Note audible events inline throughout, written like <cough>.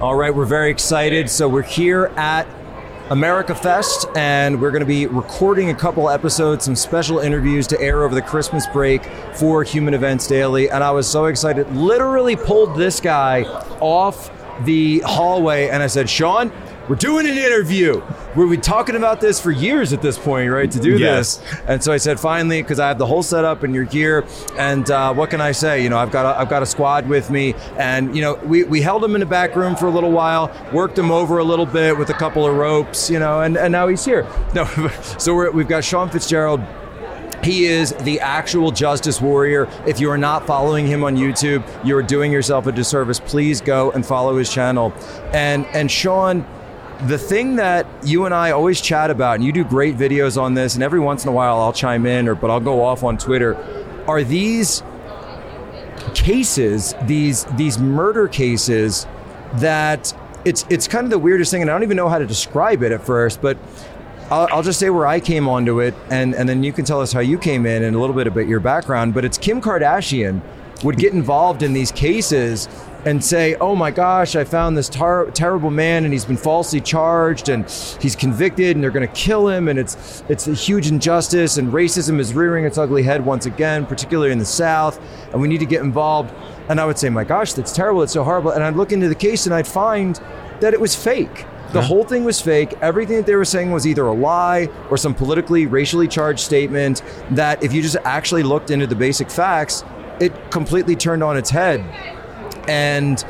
All right, we're very excited. So we're here at America Fest, and we're going to be recording a couple episodes, some special interviews to air over the Christmas break for Human Events Daily. And I was so excited. Literally pulled this guy off the hallway, and I said, Sean, we're doing an interview. We've been talking about this for years at this point, right? To do Yes. this, and so I said, finally, because I have the whole setup and you're here, and uh, what can I say? You know, I've got a, I've got a squad with me, and you know, we, we held him in the back room for a little while, worked him over a little bit with a couple of ropes, you know, and, and now he's here. <laughs> No, <laughs> so we're, we've got Sean Fitzgerald. He is the actual justice warrior. If you are not following him on YouTube, you are doing yourself a disservice. Please go and follow his channel. And and Sean, the thing that you and I always chat about, and you do great videos on this, and every once in a while I'll chime in, or but I'll go off on Twitter, are these cases, these these murder cases that it's it's kind of the weirdest thing, and I don't even know how to describe it at first, but I'll, I'll just say where I came onto it, and and then you can tell us how you came in and a little bit about your background. But it's Kim Kardashian would get involved in these cases and say, "Oh my gosh, I found this tar- terrible man, and he's been falsely charged, and he's convicted, and they're going to kill him, and it's it's a huge injustice, and racism is rearing its ugly head once again, particularly in the South, and we need to get involved." And I would say, "My gosh, that's terrible. It's so horrible." And I'd look into the case, and I'd find that it was fake. The whole thing was fake. Everything that they were saying was either a lie or some politically, racially charged statement that, if you just actually looked into the basic facts, it completely turned on its head. And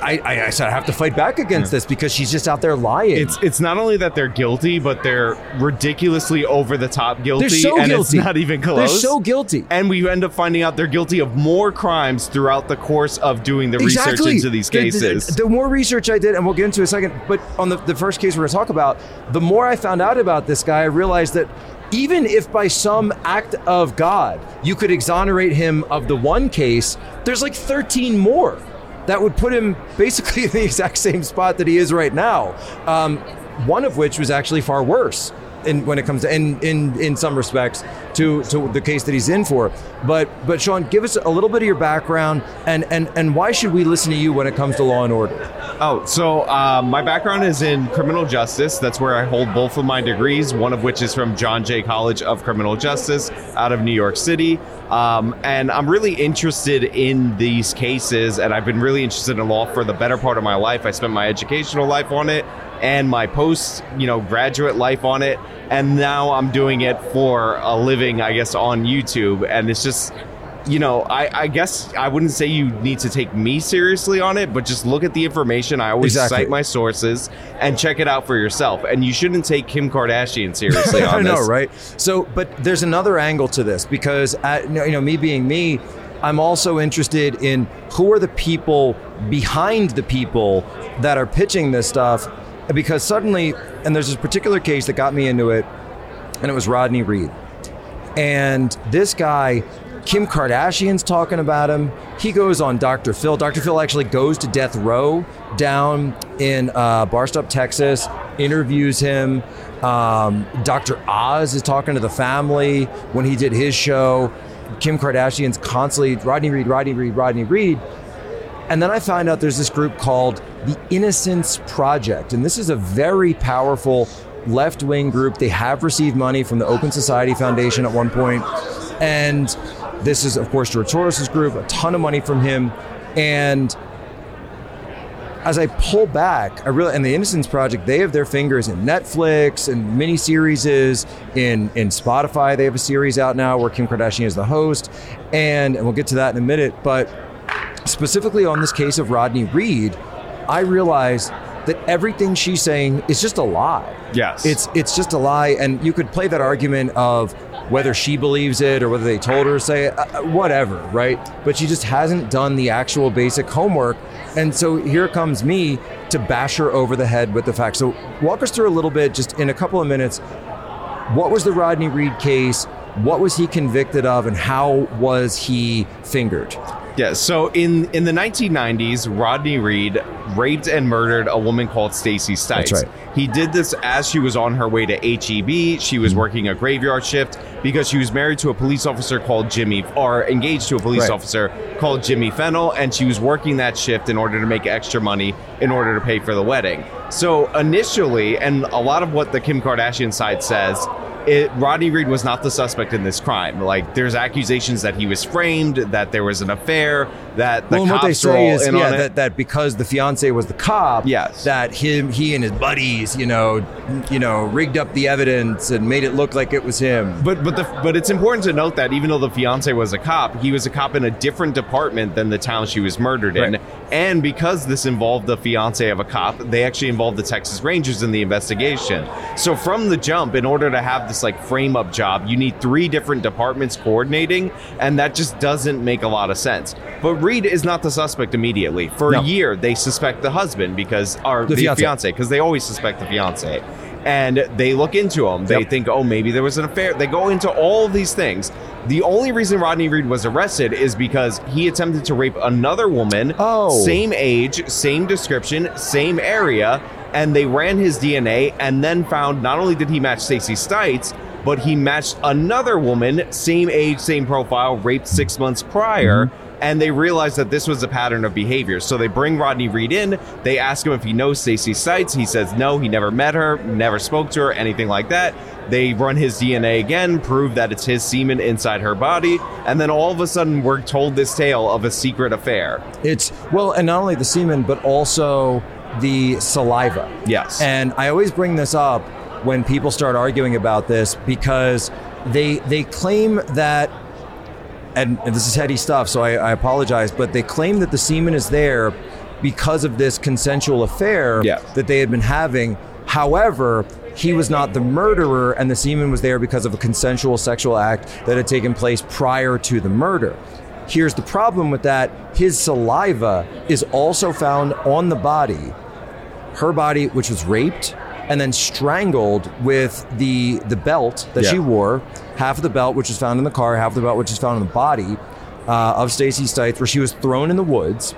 I, I, I said, I have to fight back against this because she's just out there lying. It's it's not only that they're guilty, but they're ridiculously over the top guilty, They're so and guilty. it's not even close. They're so guilty. and we end up finding out they're guilty of more crimes throughout the course of doing the research into these The- the- cases. The, more research I did, and we'll get into it in a second, but on the, the first case we're going to talk about, the more I found out about this guy, I realized that even if by some act of God you could exonerate him of the one case, there's like 13 more that would put him basically <laughs> in the exact same spot that he is right now. Um, one of which was actually far worse. In, when it comes to in, in in some respects to to the case that he's in for but but Sean give us a little bit of your background and and and why should we listen to you when it comes to law and order Oh, so uh, my background is in criminal justice. That's where I hold both of my degrees, one of which is from John Jay College of Criminal Justice out of New York City. Um, and I'm really interested in these cases, and I've been really interested in law for the better part of my life. I spent my educational life on it and my post, you know, graduate life on it. And now I'm doing it for a living, I guess, on YouTube. And it's just, you know, I, I guess I wouldn't say you need to take me seriously on it, but just look at the information. I always Exactly. cite my sources and check it out for yourself. And you shouldn't take Kim Kardashian seriously <laughs> on I know, right? So, but there's another angle to this because, uh, you know, me being me, I'm also interested in who are the people behind the people that are pitching this stuff. Because suddenly, and there's this particular case that got me into it, and it was Rodney Reed. And this guy, Kim Kardashian's talking about him. He goes on Dr. Phil. Dr. Phil actually goes to death row down in uh, Barstow, Texas, interviews him. Um, Dr. Oz is talking to the family when he did his show. Kim Kardashian's constantly Rodney Reed, Rodney Reed, Rodney Reed. And then I find out there's this group called the Innocence Project. And this is a very powerful left wing group. They have received money from the Open Society Foundation at one point. And this is, of course, George Soros' group, a ton of money from him. And as I pull back, I really and the Innocence Project, they have their fingers in Netflix and miniseries in in Spotify. They have a series out now where Kim Kardashian is the host, and, and we'll get to that in a minute. But specifically on this case of Rodney Reed, I realize that everything she's saying is just a lie. Yes. It's it's just a lie, and you could play that argument of whether she believes it or whether they told her to say it, uh, whatever, right? But she just hasn't done the actual basic homework, and so here comes me to bash her over the head with the facts. So walk us through a little bit, just in a couple of minutes. What was the Rodney Reed case? What was he convicted of, and how was he fingered? Yeah, so in in the 1990s, Rodney Reed raped and murdered a woman called Stacey Stites. Right. He did this as she was on her way to HEB. She was Mm-hmm. working a graveyard shift because she was married to a police officer called Jimmy, or engaged to a police Right. officer called Jimmy Fennell, and she was working that shift in order to make extra money in order to pay for the wedding. So initially, and a lot of what the Kim Kardashian side says it, Rodney Reed was not the suspect in this crime. Like, there's accusations that he was framed, that there was an affair, that the well, cops what they say is yeah, on it. that, that because the fiance was the cop, Yes. that him, he and his buddies, you know, you know, rigged up the evidence and made it look like it was him. But but the but it's important to note that even though the fiance was a cop, he was a cop in a different department than the town she was murdered in. Right. And because this involved the fiance of a cop, they actually involved the Texas Rangers in the investigation. So from the jump, in order to have this like frame up job, you need three different departments coordinating, and that just doesn't make a lot of sense. But Reed is not the suspect immediately. For No. a year, they suspect the husband because or The the, fiancé. because they always suspect the fiance. And they look into him. They Yep. think, oh, maybe there was an affair. They go into all these things. The only reason Rodney Reed was arrested is because he attempted to rape another woman, Oh. same age, same description, same area, and they ran his DNA and then found not only did he match Stacey Stites, but he matched another woman, same age, same profile, raped six months prior. Mm-hmm. And they realized that this was a pattern of behavior. So they bring Rodney Reed in. They ask him if he knows Stacey Stites. He says no, he never met her, never spoke to her, anything like that. They run his DNA again, prove that it's his semen inside her body, and then all of a sudden we're told this tale of a secret affair. It's well, and not only the semen, but also the saliva. Yes. And I always bring this up when people start arguing about this because they they claim that and, and this is heady stuff, so I, I apologize, but they claim that the semen is there because of this consensual affair Yeah. that they had been having. However, he was not the murderer, and the semen was there because of a consensual sexual act that had taken place prior to the murder. Here's the problem with that his saliva is also found on the body her body, which was raped and then strangled with the the belt that Yeah. she wore, half of the belt which was found in the car, half of the belt which is found in the body uh, of Stacey Stites, where she was thrown in the woods,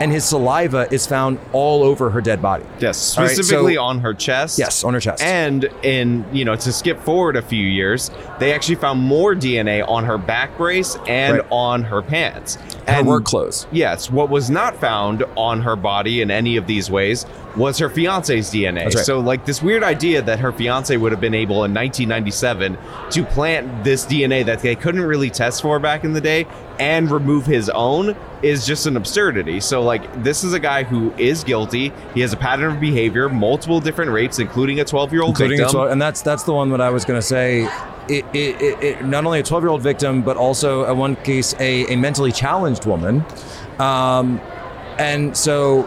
and his saliva is found all over her dead body. Yes, All right, so- specifically on her chest. Yes, on her chest. And in, you know, to skip forward a few years, they actually found more DNA on her back brace and Right. on her pants. her and work clothes. Yes, what was not found on her body in any of these ways was her fiance's DNA. That's right. So, like, this weird idea that her fiance would have been able in 1997 to plant this DNA that they couldn't really test for back in the day and remove his own is just an absurdity. So, like, this is a guy who is guilty. He has a pattern of behavior, multiple different rapes, including a 12 year old victim. a 12, and that's that's the one that I was going to say. It, it, it, it, not only a 12 year old victim, but also in one case a, a mentally challenged woman, um, and so,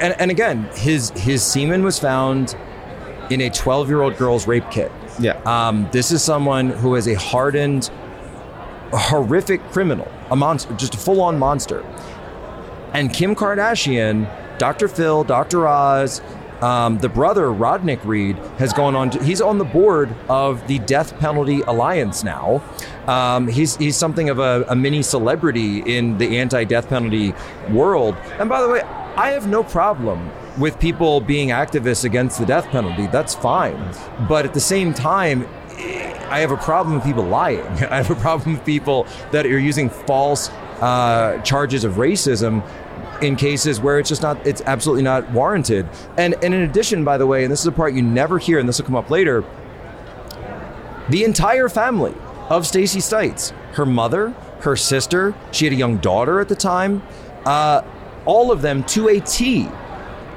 and, and again, his his semen was found in a 12 year old girl's rape kit. yeah. Um, this is someone who is a hardened, horrific criminal, a monster, just a full on monster. And Kim Kardashian, Dr. Phil, Dr. Oz, um, the brother Rodrick Reed has gone on. To, he's on the board of the Death Penalty Alliance now. Um, he's he's something of a, a mini celebrity in the anti-death penalty world. And by the way, I have no problem with people being activists against the death penalty. That's fine. But at the same time, I have a problem with people lying. <laughs> I have a problem with people that are using false uh, charges of racism in cases where it's just not, it's absolutely not warranted. And, and in addition, by the way, and this is a part you never hear, and this will come up later, the entire family of Stacey Stites, her mother, her sister, she had a young daughter at the time, uh, all of them to a T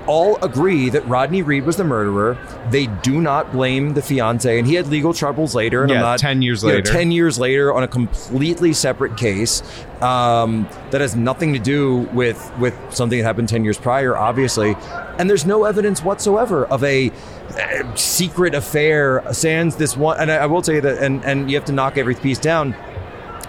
all agree that Rodney Reed was the murderer. They do not blame the fiance, and he had legal troubles later. And Yeah, I'm not 10 years you know, later. ten years later on a completely separate case um, that has nothing to do with with something that happened ten years prior, obviously. And there's no evidence whatsoever of a uh, secret affair. Sans this one, and I, I will tell you that, and and you have to knock every piece down.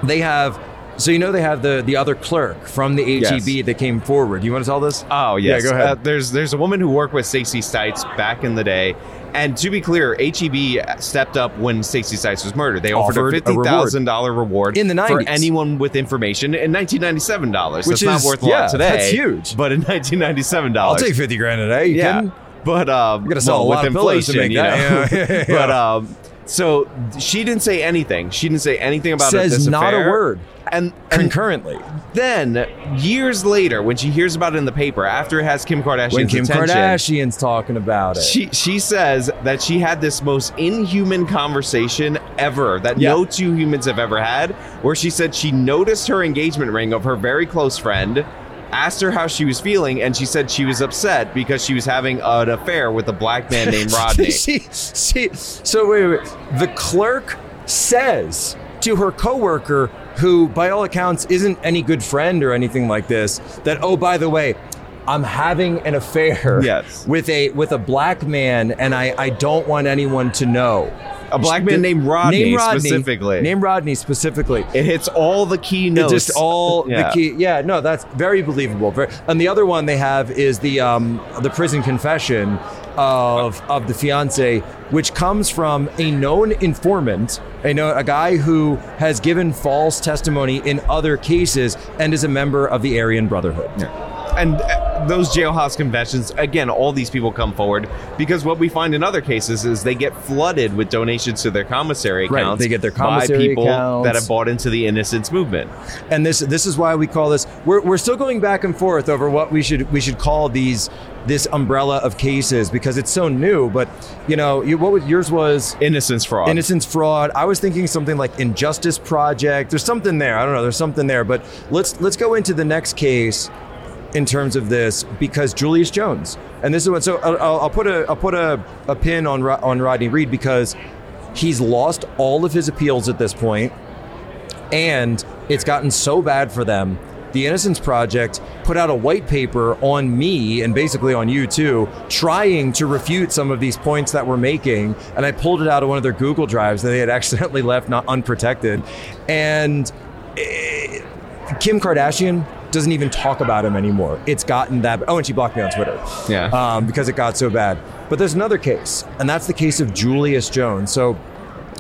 They have So you know they have the the other clerk from the HEB Yes. that came forward. Do you want to tell this? Oh yes. Yeah, go ahead. Uh, there's there's a woman who worked with Stacey Stites back in the day, and to be clear, HEB stepped up when Stacey Stites was murdered. They offered, Offered a fifty thousand dollar reward In the for 90s. anyone with information in nineteen ninety seven dollars. Which That's is- not worth a yeah, lot today. that's huge. But in nineteen ninety seven dollars, I'll take fifty grand a day. You yeah. kidding? But um, gotta sell well, a lot with of pillows to inflation, make you that. know. <laughs> Yeah, yeah, <laughs> but um, so she didn't say anything. She didn't say anything about Says this not a word. And, and Concurrently, then years later, when she hears about it in the paper, after it has Kim Kardashian's when Kim attention, Kardashian's talking about it, she she says that she had this most inhuman conversation ever that Yeah. no two humans have ever had, where she said she noticed her engagement ring of her very close friend. Asked her how she was feeling, and she said she was upset because she was having an affair with a black man <laughs> named Rodney. she, she, so wait, wait, wait. The clerk says to her coworker, who by all accounts isn't any good friend or anything like this, that oh, by the way, I'm having an affair Yes. with a with a black man, and I I don't want anyone to know. A black man named Rodney, Named Rodney specifically. Named Rodney specifically. it hits all the key It notes. just all Yeah. the key. Yeah, no, that's very believable. Very, and the other one they have is the um, the prison confession of of the fiance, which comes from a known informant, a know a guy who has given false testimony in other cases and is a member of the Aryan Brotherhood. Yeah. and uh, those jailhouse confessions again all these people come forward because what we find in other cases is they get flooded with donations to their commissary Right, accounts they get their by people accounts. that have bought into the innocence movement. And this this is why we call this we're, we're still going back and forth over what we should we should call these this umbrella of cases because it's so new but you know you, what was yours was innocence fraud. Innocence fraud. I was thinking something like injustice project. There's something there. I don't know. There's something there but let's let's go into the next case in terms of this because Julius Jones and this is what so I'll, I'll put a I'll put a, a pin on on Rodney Reed because he's lost all of his appeals at this point and it's gotten so bad for them. The Innocence Project put out a white paper on me and basically on you too, trying to refute some of these points that we're making. And I pulled it out of one of their Google Drives that they had <laughs> accidentally left not unprotected. And eh, Kim Kardashian doesn't even talk about him anymore. It's gotten that. Oh, and she blocked me on Twitter. Yeah. Um, because it got so bad. But there's another case, and that's the case of Julius Jones. So,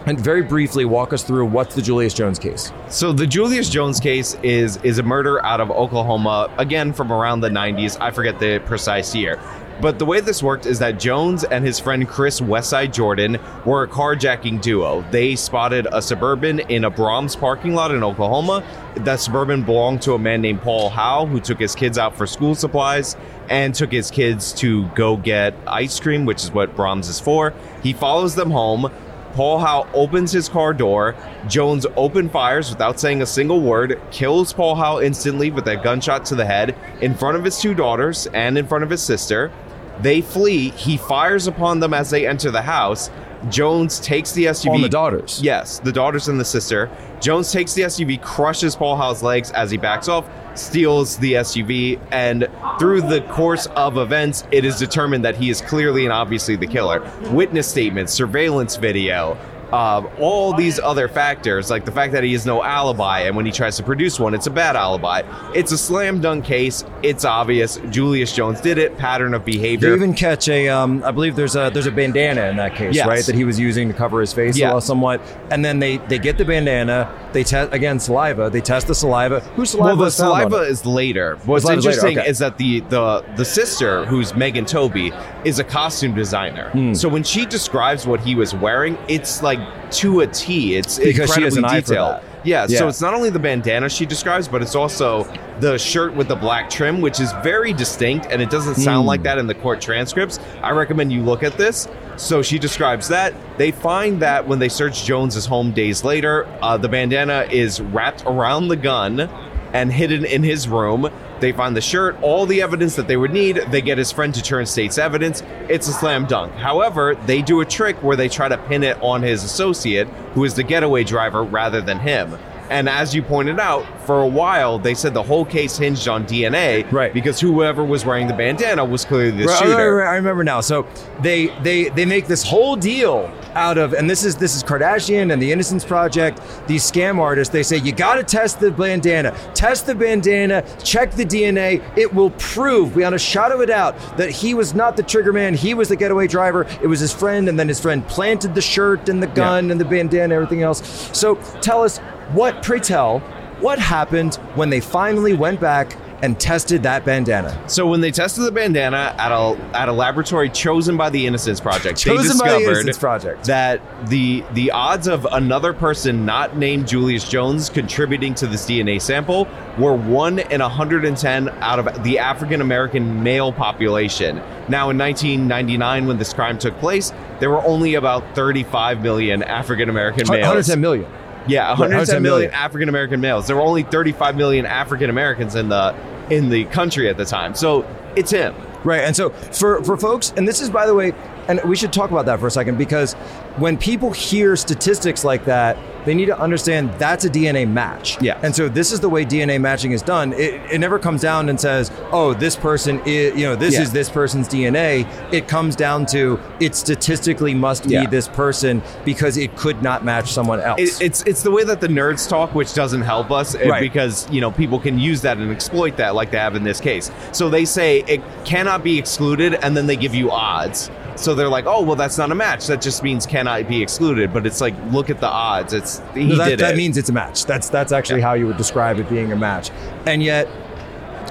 and very briefly, walk us through what's the Julius Jones case. So the Julius Jones case is is a murder out of Oklahoma, again from around the 90s. I forget the precise year. But the way this worked is that Jones and his friend Chris Westside Jordan were a carjacking duo. They spotted a suburban in a Braum's parking lot in Oklahoma. That suburban belonged to a man named Paul Howell, who took his kids out for school supplies and took his kids to go get ice cream, which is what Braum's is for. He follows them home. Paul Howell opens his car door. Jones open fires without saying a single word, kills Paul Howell instantly with a gunshot to the head in front of his two daughters and in front of his sister. They flee. He fires upon them as they enter the house. Jones takes the SUV. On the daughters. Yes, the daughters and the sister. Jones takes the SUV, crushes Paul Howell's legs as he backs off, steals the SUV, and through the course of events, it is determined that he is clearly and obviously the killer. Witness statements, surveillance video, um, all these other factors, like the fact that he has no alibi, and when he tries to produce one, it's a bad alibi. It's a slam dunk case. It's obvious. Julius Jones did it. Pattern of They behavior. even catch a, um, I believe there's a there's a bandana in that case, Yes. right? That he was using to cover his face Yeah. somewhat, and then they they get the bandana. They test again saliva. They test the saliva. Whose saliva? Well, the saliva is later. What's saliva's later, interesting okay. is that the, the the sister, who's Megan Tobey, is a costume designer. Hmm. So when she describes what he was wearing, it's like to a T. It's Because incredibly an eye for detailed. Yeah, Yeah. so it's not only the bandana she describes, but it's also the shirt with the black trim, which is very distinct, and it doesn't sound Hmm. like that in the court transcripts. I recommend you look at this. So she describes that. They find that when they search Jones's home days later, uh, the bandana is wrapped around the gun and hidden in his room. They find the shirt, all the evidence that they would need. They get his friend to turn state's evidence. It's a slam dunk. However, they do a trick where they try to pin it on his associate, who is the getaway driver, rather than him. And as you pointed out, for a while they said the whole case hinged on DNA, Right. Because whoever was wearing the bandana was clearly the Right, shooter. right, right, I remember now. So they they they make this whole deal out of and this is this is Kardashian and the Innocence Project, these scam artists, they say you got to test the bandana. Test the bandana, check the DNA. It will prove beyond a shadow of a doubt that he was not the trigger man, he was the getaway driver. It was his friend and then his friend planted the shirt and the gun yeah. and the bandana and everything else. So tell us what pray tell what happened when they finally went back and tested that bandana. So when they tested the bandana at a at a laboratory chosen by the Innocence Project, chosen they discovered by the Innocence Project. that the the odds of another person not named Julius Jones contributing to this DNA sample were one in 110 out of the African American male population. Now, in 1999, when this crime took place, there were only about 35 million African American males. 110 million. Yeah, 110 million African American males. There were only 35 million African Americans in the in the country at the time. So it's him. Right. And so for for folks, and this is by the way, and we should talk about that for a second because when people hear statistics like that, they need to understand that's a DNA match. Yeah. And so this is the way DNA matching is done. It, it never comes down and says, oh, this person is, you know, this yeah. is this person's DNA. It comes down to it statistically must be yeah. this person because it could not match someone else. It, it's it's the way that the nerds talk, which doesn't help us eh, right. because you know people can use that and exploit that like they have in this case. So they say it cannot be excluded, and then they give you odds. So they're like, oh, well, that's not a match. That just means cannot be excluded. But it's like, look at the odds. It's he no, that, did that it. means it's a match. That's that's actually yeah. how you would describe it being a match. And yet,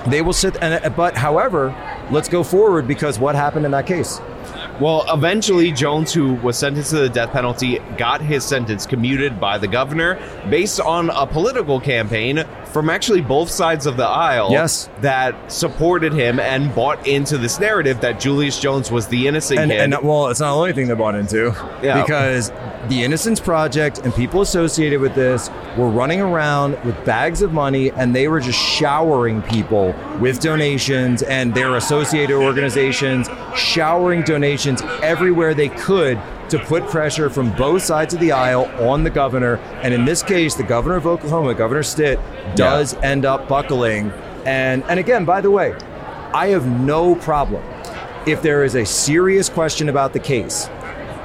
they will sit. And uh, but however, let's go forward because what happened in that case? Well, eventually, Jones, who was sentenced to the death penalty, got his sentence commuted by the governor based on a political campaign from actually both sides of the aisle yes. that supported him and bought into this narrative that Julius Jones was the innocent and, kid. And well, it's not the only thing they bought into yeah. because the Innocence Project and people associated with this were running around with bags of money and they were just showering people with donations and their associated organizations showering donations everywhere they could to put pressure from both sides of the aisle on the governor. And in this case, the governor of Oklahoma, Governor Stitt, does yeah. end up buckling. And and again, by the way, I have no problem if there is a serious question about the case,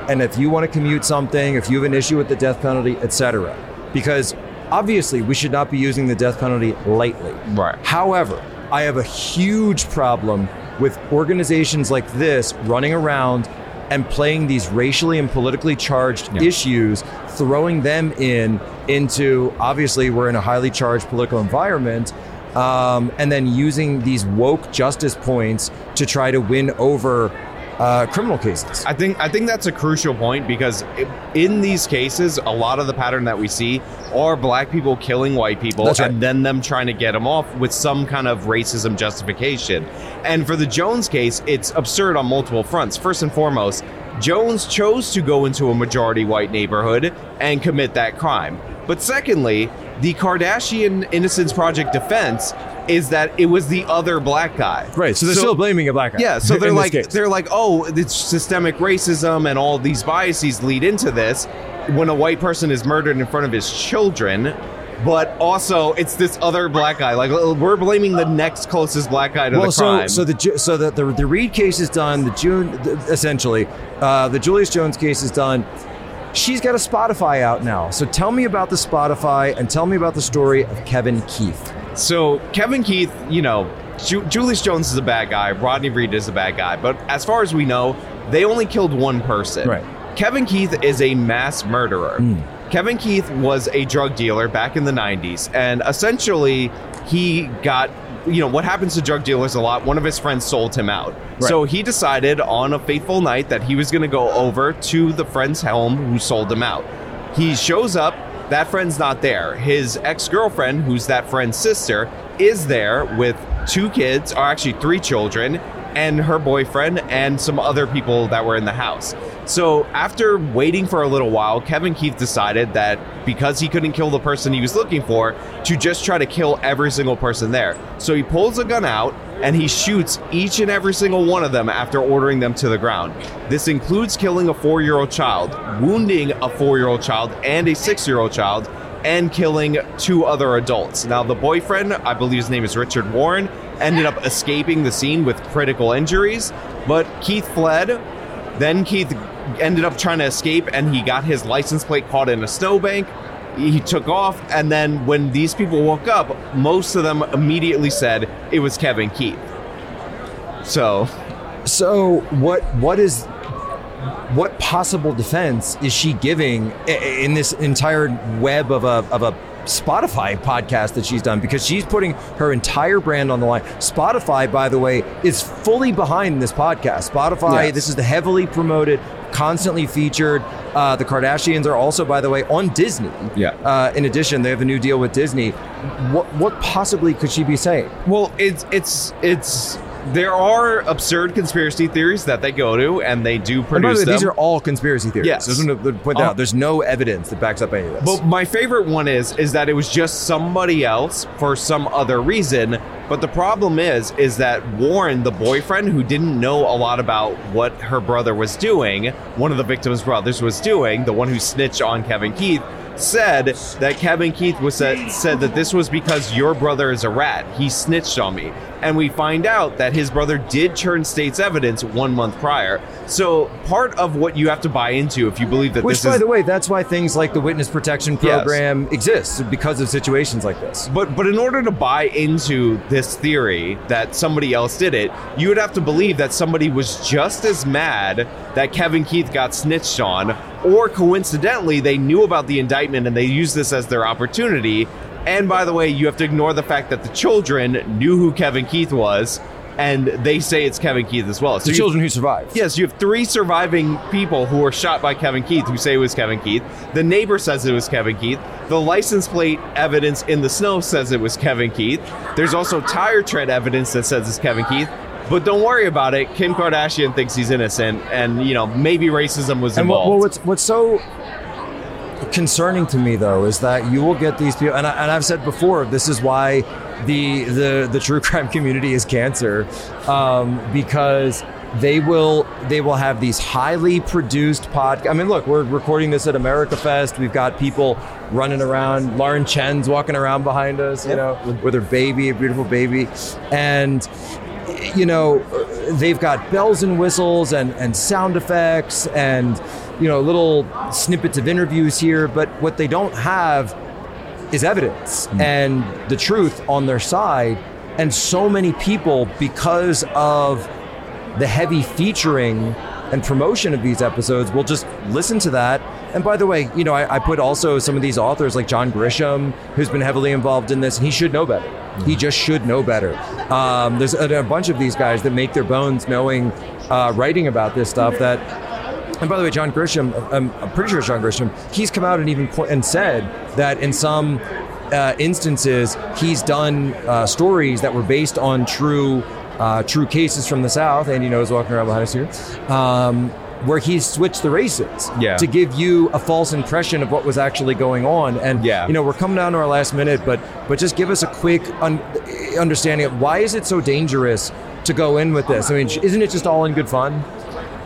and if you want to commute something, if you have an issue with the death penalty, etc. Because obviously, we should not be using the death penalty lightly. Right. However, I have a huge problem with organizations like this running around and playing these racially and politically charged yeah. issues, throwing them in into obviously we're in a highly charged political environment. Um, and then using these woke justice points to try to win over uh, criminal cases. I think I think that's a crucial point because in these cases, a lot of the pattern that we see are black people killing white people right. and then them trying to get them off with some kind of racism justification. And for the Jones case, it's absurd on multiple fronts. First and foremost, Jones chose to go into a majority white neighborhood and commit that crime. But secondly, the Kardashian Innocence Project defense is that it was the other black guy. Right. So they're so, still blaming a black guy. Yeah. So <laughs> they're like they're like, oh, it's systemic racism and all these biases lead into this. When a white person is murdered in front of his children, but also it's this other black guy. Like we're blaming the next closest black guy to well, the crime. So, so the so the, the the Reed case is done. The June essentially, uh, the Julius Jones case is done. She's got a Spotify out now. So tell me about the Spotify and tell me about the story of Kevin Keith. So Kevin Keith, you know, Ju- Julius Jones is a bad guy. Rodney Reed is a bad guy. But as far as we know, they only killed one person. Right. Kevin Keith is a mass murderer. Mm. Kevin Keith was a drug dealer back in the 90s, and essentially he got you know what happens to drug dealers a lot one of his friends sold him out. Right. so he decided on a fateful night that he was going to go over to the friend's home who sold him out. He shows up that friend's not there. His ex-girlfriend who's that friend's sister is there with two kids or actually three children and her boyfriend and some other people that were in the house so, after waiting for a little while, Kevin Keith decided that because he couldn't kill the person he was looking for, to just try to kill every single person there. So, he pulls a gun out and he shoots each and every single one of them after ordering them to the ground. This includes killing a four year old child, wounding a four year old child and a six year old child, and killing two other adults. Now, the boyfriend, I believe his name is Richard Warren, ended up escaping the scene with critical injuries, but Keith fled then Keith ended up trying to escape and he got his license plate caught in a snowbank. He took off, and then when these people woke up, most of them immediately said it was Kevin Keith. So, So what what is what possible defense is she giving in this entire web of a of a Spotify podcast that she's done because she's putting her entire brand on the line. Spotify, by the way, is fully behind this podcast. Spotify, Yes. this is the heavily promoted, constantly featured. Uh, the Kardashians are also, by the way, on Disney. Yeah. Uh, in addition, they have a new deal with Disney. What what possibly could she be saying? well, it's it's it's there are absurd conspiracy theories that they go to, and they do And by the produce way, them. these are all conspiracy theories. Yes. Just want to point that Uh, out. There's no evidence that backs up any of this. But my favorite one is is that it was just somebody else for some other reason. But the problem is is that Warren, the boyfriend who didn't know a lot about what her brother was doing, one of the victim's brothers was doing, the one who snitched on Kevin Keith, said that Kevin Keith was said, said that this was because your brother is a rat. He snitched on me. And we find out that his brother did turn state's evidence one month prior. So part of what you have to buy into if you believe that Which, by is the way, that's why things like the witness protection Yes. program exists because of situations like this. But but in order to buy into this theory that somebody else did it, you would have to believe that somebody was just as mad that Kevin Keith got snitched on, or coincidentally they knew about the indictment and they used this as their opportunity. And by the way, you have to ignore the fact that the children knew who Kevin Keith was, and they say it's Kevin Keith as well. So The you- children who survived. Yes, you have three surviving people who were shot by Kevin Keith who say it was Kevin Keith. The neighbor says it was Kevin Keith. The license plate evidence in the snow says it was Kevin Keith. There's also tire tread evidence that says it's Kevin Keith. But don't worry about it. Kim Kardashian thinks he's innocent, and you know maybe racism was And what, involved. well, what's what's so concerning to me though is that you will get these people, and, I, and I've said before, this is why the the the true <laughs> crime community is cancer, um, because they will they will have these highly produced pod. I mean, look, we're recording this at America Fest. We've got people running around. Lauren Chen's walking around behind us, you know, with her baby, a beautiful baby, and you know, they've got bells and whistles and, and sound effects and, you know, little snippets of interviews here, but what they don't have is evidence and the truth on their side. And so many people, because of the heavy featuring and promotion of these episodes, will just listen to that. And by the way, you know, I, I put also some of these authors like John Grisham, who's been heavily involved in this, and he should know better. He just should know better. Um, there's a, a bunch of these guys that make their bones knowing, uh, writing about this stuff that and by the way, John Grisham, I'm, I'm pretty sure it's John Grisham, he's come out and even po- and said that in some uh, instances he's done uh, stories that were based on true uh, true cases from the South. And you know, he's walking around behind us here. Um, where he switched the races Yeah. to give you a false impression of what was actually going on, and Yeah. you know we're coming down to our last minute, but but just give us a quick un- understanding of why is it so dangerous to go in with this? I mean, isn't it just all in good fun?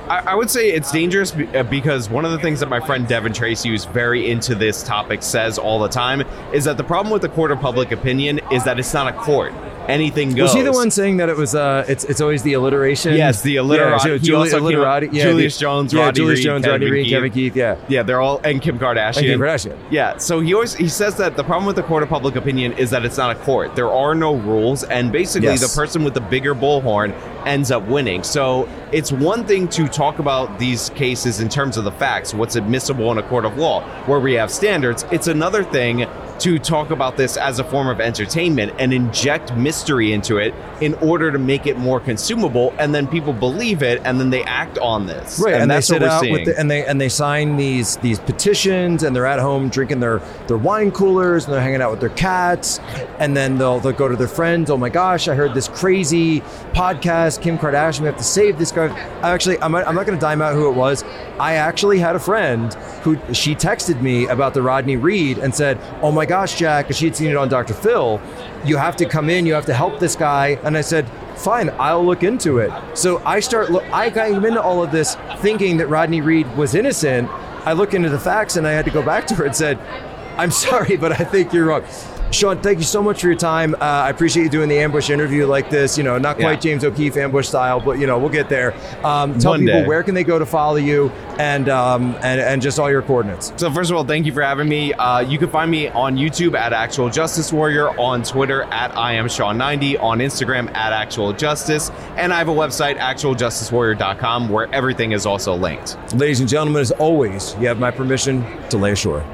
I, I would say it's dangerous uh, because one of the things that my friend Devin Tracy, who's very into this topic, says all the time is that the problem with the court of public opinion is that it's not a court. Anything goes. Was he the one saying that it was? Uh, it's it's always the alliteration. Yes, the alliterati- Yeah, so he Juli- also came up- alliterati- yeah, Julius the- Jones, yeah, Rodney Julius Reed, Jones, Kevin Rodney Reed, Keith. Kevin Keith. Yeah, Yeah, they're all and Kim Kardashian. and Kim Kardashian. Yeah, so he always he says that the problem with the court of public opinion is that it's not a court. There are no rules, and basically Yes. the person with the bigger bullhorn ends up winning. So it's one thing to talk about these cases in terms of the facts, what's admissible in a court of law, where we have standards. It's another thing to talk about this as a form of entertainment and inject mystery into it in order to make it more consumable, and then people believe it, and then they act on this. Right, and, that's they what we're out seeing. with the, and they and they sign these these petitions, and they're at home drinking their their wine coolers, and they're hanging out with their cats, and then they'll they'll go to their friends. Oh my gosh, I heard this crazy podcast, Kim Kardashian. We have to save this guy. I actually, I'm not, I'm not going to dime out who it was. I actually had a friend who she texted me about the Rodney Reed and said, "Oh my gosh, Jack," because she had seen it on Dr. Phil. You have to come in. You have to help this guy. And I said, fine, I'll look into it. So I start, look, I came into all of this thinking that Rodney Reed was innocent. I look into the facts and I had to go back to her and said, I'm sorry, but I think you're wrong. Sean, thank you so much for your time. Uh, I appreciate you doing the ambush interview like this. You know, not quite Yeah. James O'Keefe ambush style, but you know, we'll get there. Um, tell One people day. where can they go to follow you and um, and and just all your coordinates. So first of all, thank you for having me. Uh, you can find me on YouTube at Actual Justice Warrior, on Twitter at I am Sean90, on Instagram at Actual Justice, and I have a website actualjusticewarrior.com where everything is also linked. Ladies and gentlemen, as always, you have my permission to lay ashore.